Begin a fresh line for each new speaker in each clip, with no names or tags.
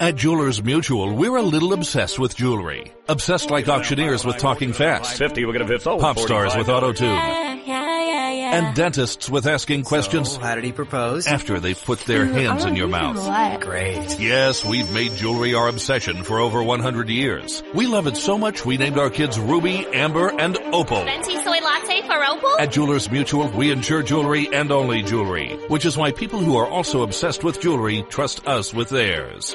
At Jewelers Mutual, we're a little obsessed with jewelry. Obsessed like auctioneers with talking fast.
50, we're going to oh,
Pop stars with auto tune.
Yeah, yeah, yeah, yeah.
And dentists with asking questions
So, how did he propose?
after they've put their mm, hands oh, in your mouth.
Great.
Yes, we've made jewelry our obsession for over 100 years. We love it so much we named our kids Ruby, Amber, and Opal.
Venti soy latte for Opal?
At Jewelers Mutual, we insure jewelry and only jewelry, which is why people who are also obsessed with jewelry trust us with theirs.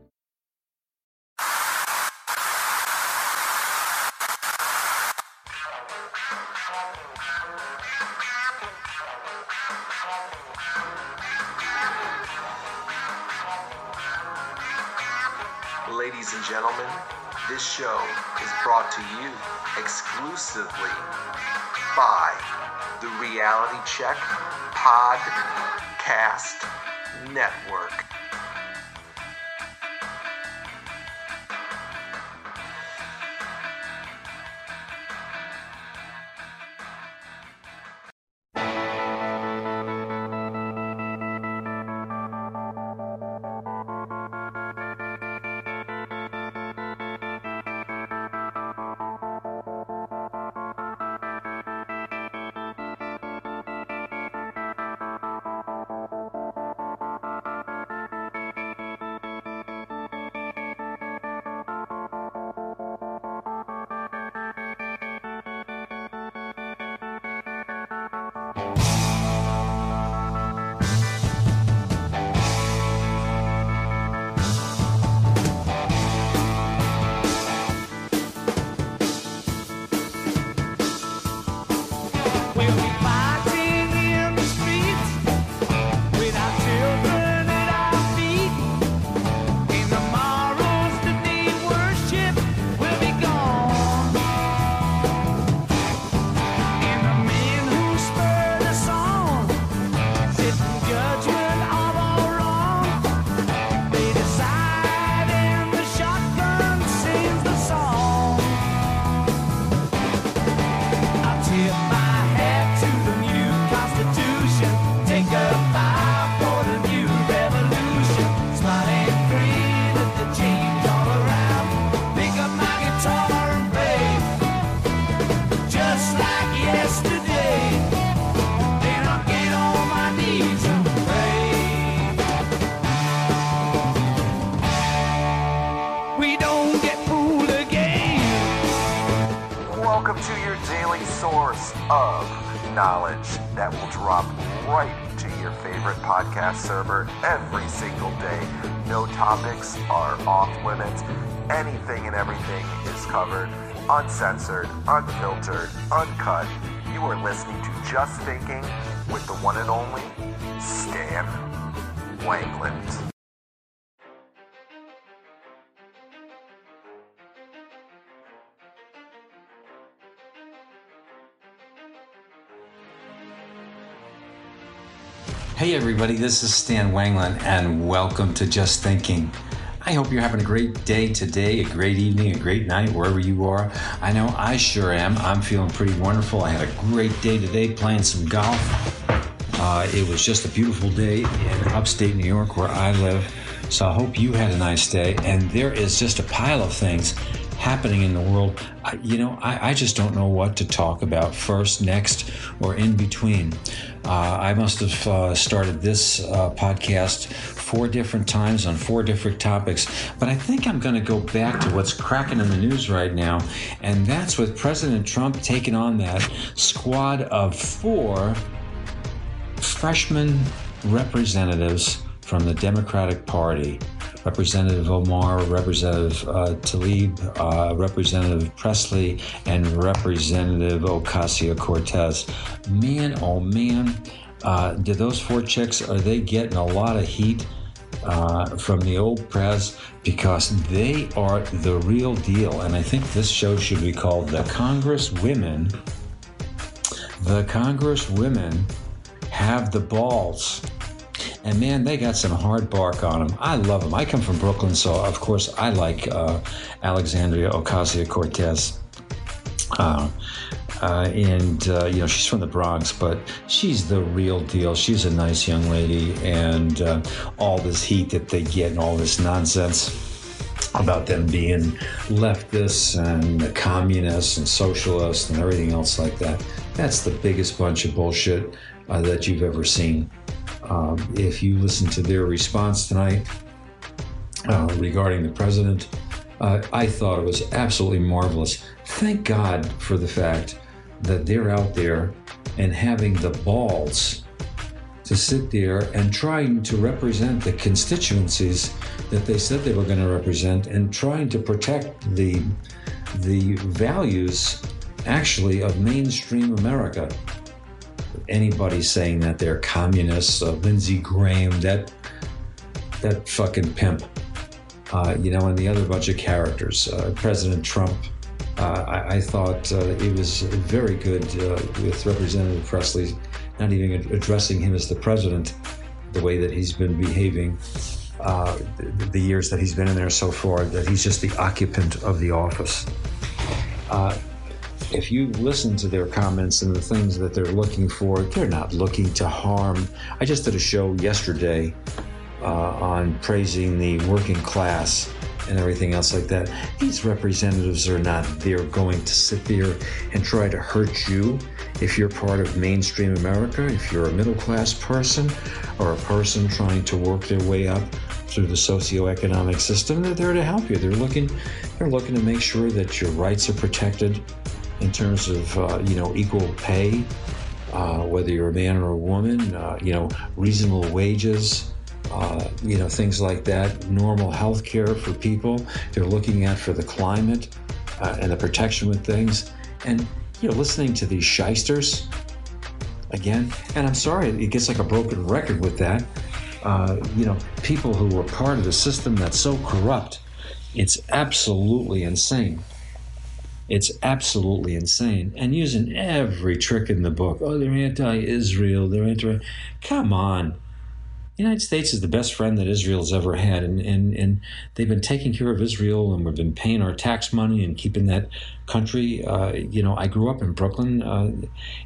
Network. Right to your favorite podcast server every single day. No topics are off limits. Anything and everything is covered, uncensored, unfiltered, uncut. You are listening to Just Thinking with the one and only Stan Wanglund.
Hey everybody, this is Stan Wanglund and welcome to Just Thinking. I hope you're having a great day today, a great evening, a great night, wherever you are. I know I sure am. I'm feeling pretty wonderful. I had a great day today playing some golf. Uh, it was just a beautiful day in upstate New York where I live. So I hope you had a nice day. And there is just a pile of things happening in the world, I, you know, I, I just don't know what to talk about first, next, or in between. Uh, I must have uh, started this uh, podcast four different times on four different topics, but I think I'm going to go back to what's cracking in the news right now, and that's with President Trump taking on that squad of four freshman representatives from the Democratic Party. Representative Omar, Representative uh, Tlaib, uh, Representative Presley, and Representative Ocasio Cortez. Man, oh man, uh, do those four chicks, are they getting a lot of heat? Uh, from the old press because they are the real deal. And I think this show should be called The Congress Women. The Congress Women have the balls. And man, they got some hard bark on them. I love them. I come from Brooklyn, so of course I like uh, Alexandria Ocasio Cortez. Uh, uh, and uh, you know she's from the Bronx, but she's the real deal. She's a nice young lady, and uh, all this heat that they get and all this nonsense about them being leftists and communists and socialists and everything else like that. That's the biggest bunch of bullshit uh, that you've ever seen. Um, if you listen to their response tonight uh, regarding the president, uh, I thought it was absolutely marvelous. Thank God for the fact that they're out there and having the balls to sit there and trying to represent the constituencies that they said they were going to represent and trying to protect the the values actually of mainstream America. Anybody saying that they're communists, uh, Lindsey Graham, that that fucking pimp, uh, you know, and the other bunch of characters, uh, President Trump. Uh, I, I, thought uh, it was very good uh, with Representative Presley, not even addressing him as the president, the way that he's been behaving the, the, years that he's been in there so far, that he's just the occupant of the office. If you listen to their comments and the things that they're looking for, they're not looking to harm. I just did a show yesterday uh, on praising the working class and everything else like that. These representatives are not there going to sit there and try to hurt you if you're part of mainstream America, if you're a middle class person or a person trying to work their way up through the socioeconomic system. They're there to help you. They're looking, they're looking to make sure that your rights are protected in terms of uh, you know equal pay, uh, whether you're a man or a woman. Uh, you know reasonable wages. Uh, you know, things like that, normal health care for people. They're looking at for the climate uh, and the protection with things. And, you know, listening to these shysters again, and I'm sorry, it gets like a broken record with that. Uh, you know, people who were part of the system that's so corrupt. It's absolutely insane. It's absolutely insane. And using every trick in the book. Oh, they're anti Israel. They're anti. Come on. The United States is the best friend that Israel's ever had, and, and, and they've been taking care of Israel, and we've been paying our tax money and keeping that country. Uh, you know, I grew up in Brooklyn, uh,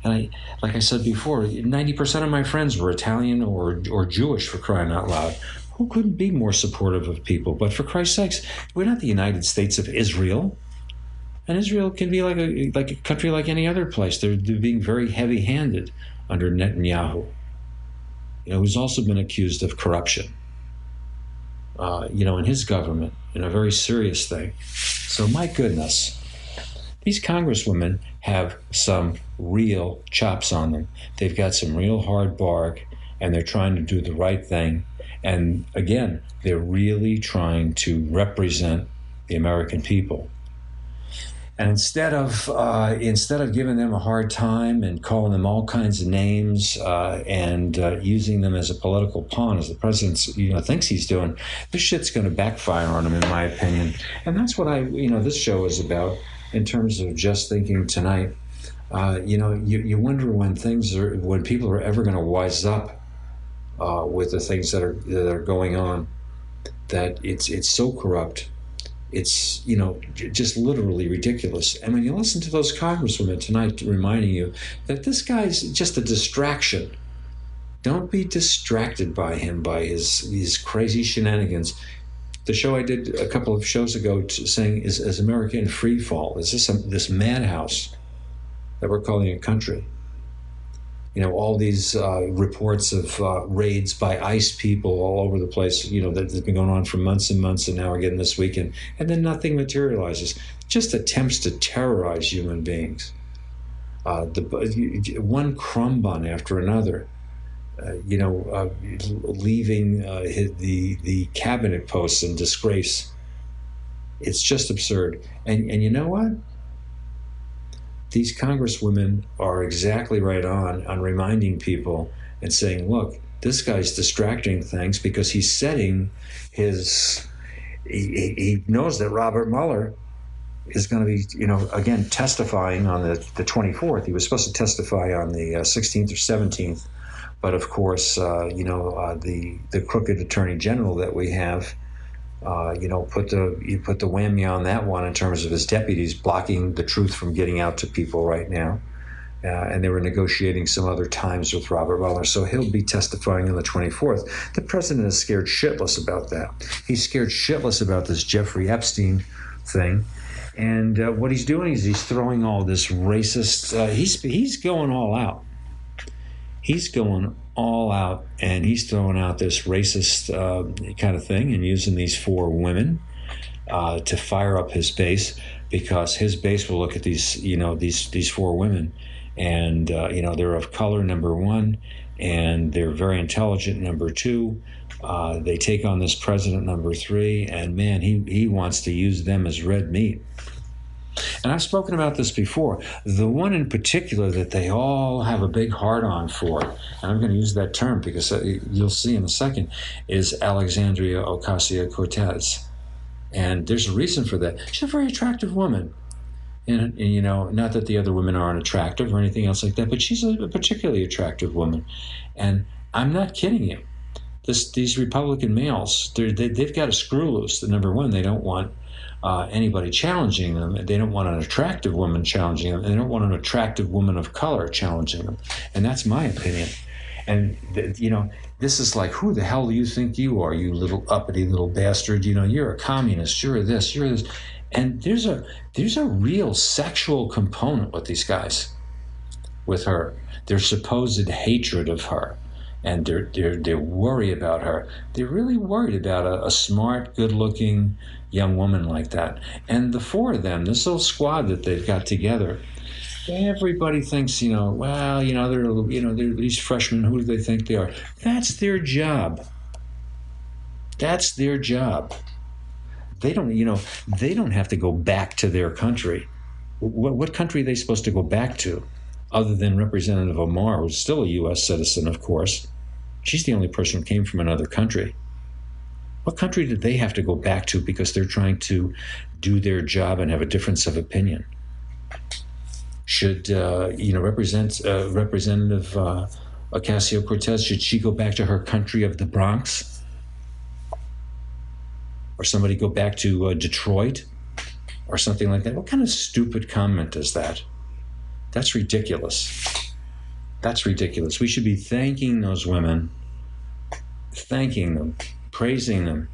and I, like I said before, ninety percent of my friends were Italian or or Jewish for crying out loud. Who couldn't be more supportive of people? But for Christ's sakes, we're not the United States of Israel. And Israel can be like a like a country like any other place. They're, they're being very heavy-handed under Netanyahu you know, who's also been accused of corruption, uh, you know, in his government, in a very serious thing. So, my goodness, these congresswomen have some real chops on them. They've got some real hard bark, and they're trying to do the right thing. And again, they're really trying to represent the American people. And instead of uh, instead of giving them a hard time and calling them all kinds of names uh, and uh, using them as a political pawn, as the president you know thinks he's doing, this shit's going to backfire on him, in my opinion. And that's what I you know this show is about in terms of just thinking tonight. Uh, you know, you, you wonder when things are when people are ever going to wise up uh, with the things that are that are going on. That it's it's so corrupt it's you know just literally ridiculous. And when you listen to those congresswomen tonight reminding you that this guy's just a distraction, don't be distracted by him by his these crazy shenanigans. the show I did a couple of shows ago t- saying, is, is America in free fall? Is this a, this madhouse that we're calling a country? You know, all these uh, reports of uh, raids by ICE people all over the place, you know, that has been going on for months and months, and now getting this weekend, and then nothing materializes. Just attempts to terrorize human beings. Uh, the, one crumb bun after another. Uh, you know, uh, leaving uh, the the cabinet posts in disgrace. It's just absurd. And and you know what? These congresswomen are exactly right on on reminding people and saying, look, this guy's distracting things because he's setting his. He, he knows that Robert Mueller is going to be, you know, again testifying on the, the 24th. He was supposed to testify on the uh, 16th or 17th but of course, uh, you know, uh, the the crooked attorney general that we have, uh, you know, put the you put the whammy on that one in terms of his deputies blocking the truth from getting out to people right now. Uh, and they were negotiating some other times with Robert Mueller. So he'll be testifying on the 24th. The president is scared shitless about that. He's scared shitless about this Jeffrey Epstein thing. And uh, what he's doing is he's throwing all this racist, uh, he's, he's going all out he's going all out and he's throwing out this racist uh, kind of thing and using these four women uh, to fire up his base because his base will look at these you know these these four women and uh, you know they're of color number one and they're very intelligent number two uh, they take on this president number three and man he, he wants to use them as red meat and I've spoken about this before. The one in particular that they all have a big heart on for, and I'm going to use that term because uh, you'll see in a second, is Alexandria Ocasio Cortez. And there's a reason for that. She's a very attractive woman. And, and, you know, not that the other women aren't attractive or anything else like that, but she's a particularly attractive woman. And I'm not kidding you. This, these Republican males, they, they've got a screw loose. Number one, they don't want uh, anybody challenging them. They don't want an attractive woman challenging them. They don't want an attractive woman of color challenging them. And that's my opinion. And, th- you know, this is like, who the hell do you think you are, you little uppity little bastard? You know, you're a communist, you're this, you're this. And there's a there's a real sexual component with these guys, with her. Their supposed hatred of her and they're, they're, they're worried about her. They're really worried about a, a smart, good looking young woman like that. And the four of them, this little squad that they've got together, everybody thinks, you know, well, you know, they're, you know, they're these freshmen, who do they think they are? That's their job. That's their job. They don't, you know, they don't have to go back to their country. What, what country are they supposed to go back to? Other than Representative Omar, who's still a U.S. citizen, of course. She's the only person who came from another country. What country did they have to go back to because they're trying to do their job and have a difference of opinion? Should uh, you know represent uh, Representative uh, Ocasio Cortez? Should she go back to her country of the Bronx, or somebody go back to uh, Detroit, or something like that? What kind of stupid comment is that? That's ridiculous. That's ridiculous. We should be thanking those women, thanking them, praising them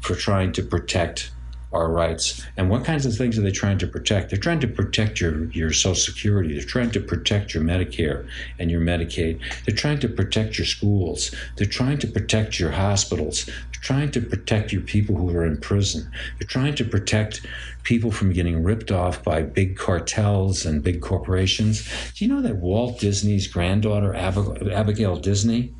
for trying to protect our rights. And what kinds of things are they trying to protect? They're trying to protect your, your Social Security. They're trying to protect your Medicare and your Medicaid. They're trying to protect your schools. They're trying to protect your hospitals. They're trying to protect your people who are in prison. They're trying to protect people from getting ripped off by big cartels and big corporations. Do you know that Walt Disney's granddaughter, Abigail Disney,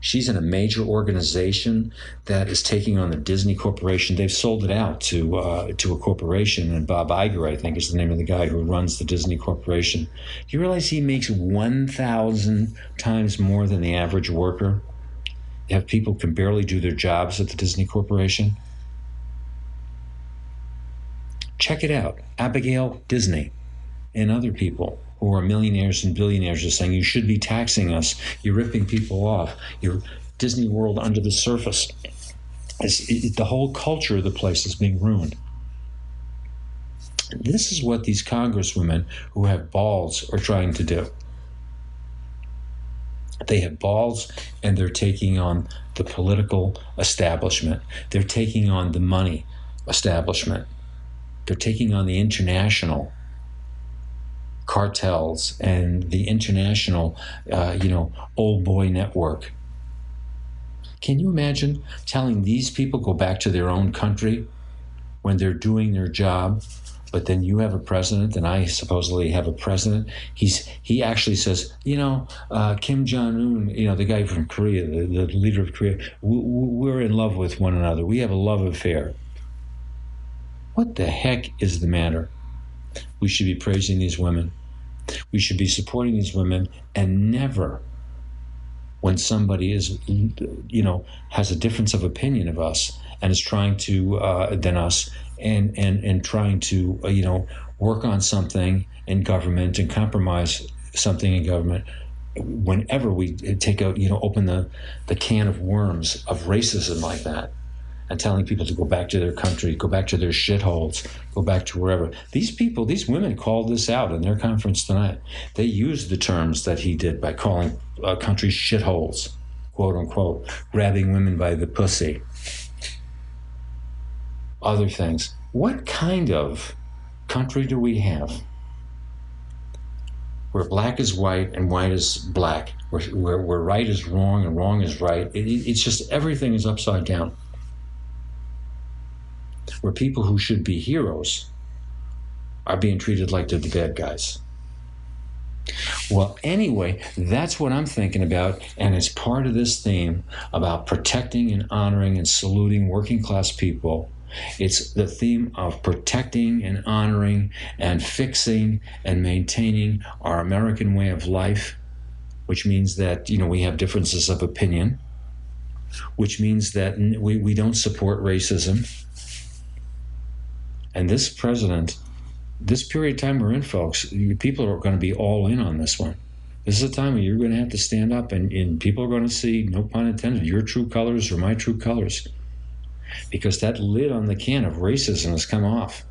she's in a major organization that is taking on the Disney Corporation. They've sold it out to uh, to a corporation, and Bob Iger, I think, is the name of the guy who runs the Disney Corporation. Do you realize he makes one thousand times more than the average worker? You have people can barely do their jobs at the Disney Corporation. Check it out. Abigail Disney and other people who are millionaires and billionaires are saying you should be taxing us. You're ripping people off. You're Disney World under the surface. It, the whole culture of the place is being ruined. This is what these congresswomen who have balls are trying to do. They have balls and they're taking on the political establishment. They're taking on the money establishment. They're taking on the international cartels and the international, uh, you know, old boy network. Can you imagine telling these people go back to their own country when they're doing their job? But then you have a president, and I supposedly have a president. He's he actually says, you know, uh, Kim Jong Un, you know, the guy from Korea, the, the leader of Korea, we, we're in love with one another. We have a love affair. What the heck is the matter? We should be praising these women. We should be supporting these women and never when somebody is you know has a difference of opinion of us and is trying to uh, than us and and and trying to uh, you know work on something in government and compromise something in government whenever we take out you know open the the can of worms of racism like that and telling people to go back to their country, go back to their shitholes, go back to wherever. These people, these women called this out in their conference tonight. They used the terms that he did by calling uh, countries shitholes, quote unquote, grabbing women by the pussy, other things. What kind of country do we have? Where black is white and white is black, where, where, where right is wrong and wrong is right. It, it's just everything is upside down where people who should be heroes are being treated like they're the bad guys. Well, anyway, that's what I'm thinking about, and it's part of this theme about protecting and honoring and saluting working class people. It's the theme of protecting and honoring and fixing and maintaining our American way of life, which means that, you know, we have differences of opinion, which means that we, we don't support racism, and this president, this period of time we're in, folks, people are going to be all in on this one. This is a time where you're going to have to stand up, and, and people are going to see, no pun intended, your true colors or my true colors. Because that lid on the can of racism has come off.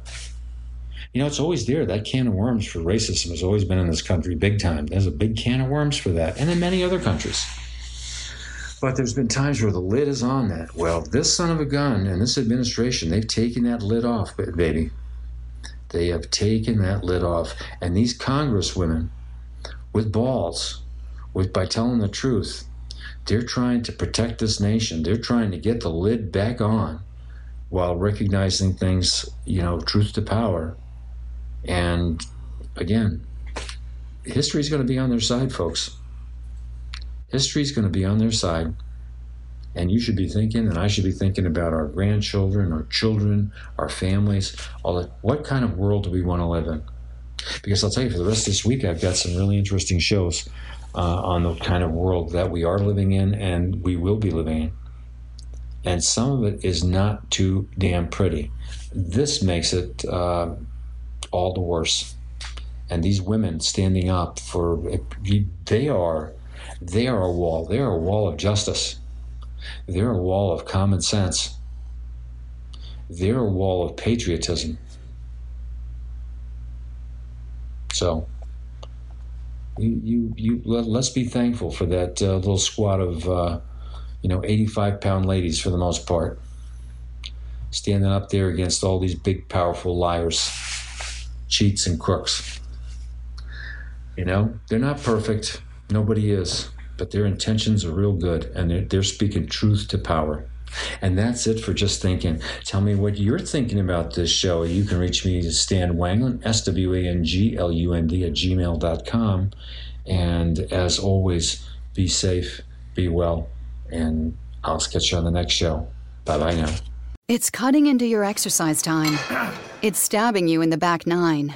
You know, it's always there. That can of worms for racism has always been in this country big time. There's a big can of worms for that, and in many other countries. But there's been times where the lid is on that. Well, this son of a gun and this administration, they've taken that lid off, baby. They have taken that lid off. And these congresswomen with balls, with by telling the truth, they're trying to protect this nation. They're trying to get the lid back on while recognizing things, you know, truth to power. And again, history is going to be on their side, folks history's going to be on their side. And you should be thinking, and I should be thinking about our grandchildren, our children, our families, all that. What kind of world do we want to live in? Because I'll tell you, for the rest of this week, I've got some really interesting shows uh, on the kind of world that we are living in and we will be living in. And some of it is not too damn pretty. This makes it uh, all the worse. And these women standing up for, they are they are a wall. They are a wall of justice. They're a wall of common sense. They're a wall of patriotism. So, you, you, you let, us be thankful for that uh, little squad of, uh, you know, 85 pound ladies for the most part, standing up there against all these big, powerful liars, cheats, and crooks. You know, they're not perfect. Nobody is, but their intentions are real good and they're, they're speaking truth to power. And that's it for just thinking. Tell me what you're thinking about this show. You can reach me at Stan Wanglund, S W A N G L U N D, at gmail.com. And as always, be safe, be well, and I'll catch you on the next show. Bye bye now.
It's cutting into your exercise time, it's stabbing you in the back nine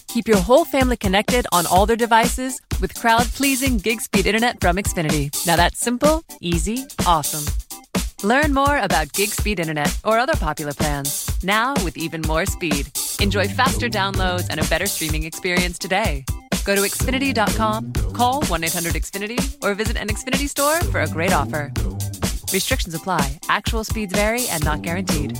Keep your whole family connected on all their devices
with crowd pleasing gig speed internet from Xfinity. Now that's simple, easy, awesome. Learn more about gig speed internet or other popular plans. Now with even more speed. Enjoy faster downloads and a better streaming experience today. Go to Xfinity.com, call 1 800 Xfinity, or visit an Xfinity store for a great offer. Restrictions apply, actual speeds vary and not guaranteed.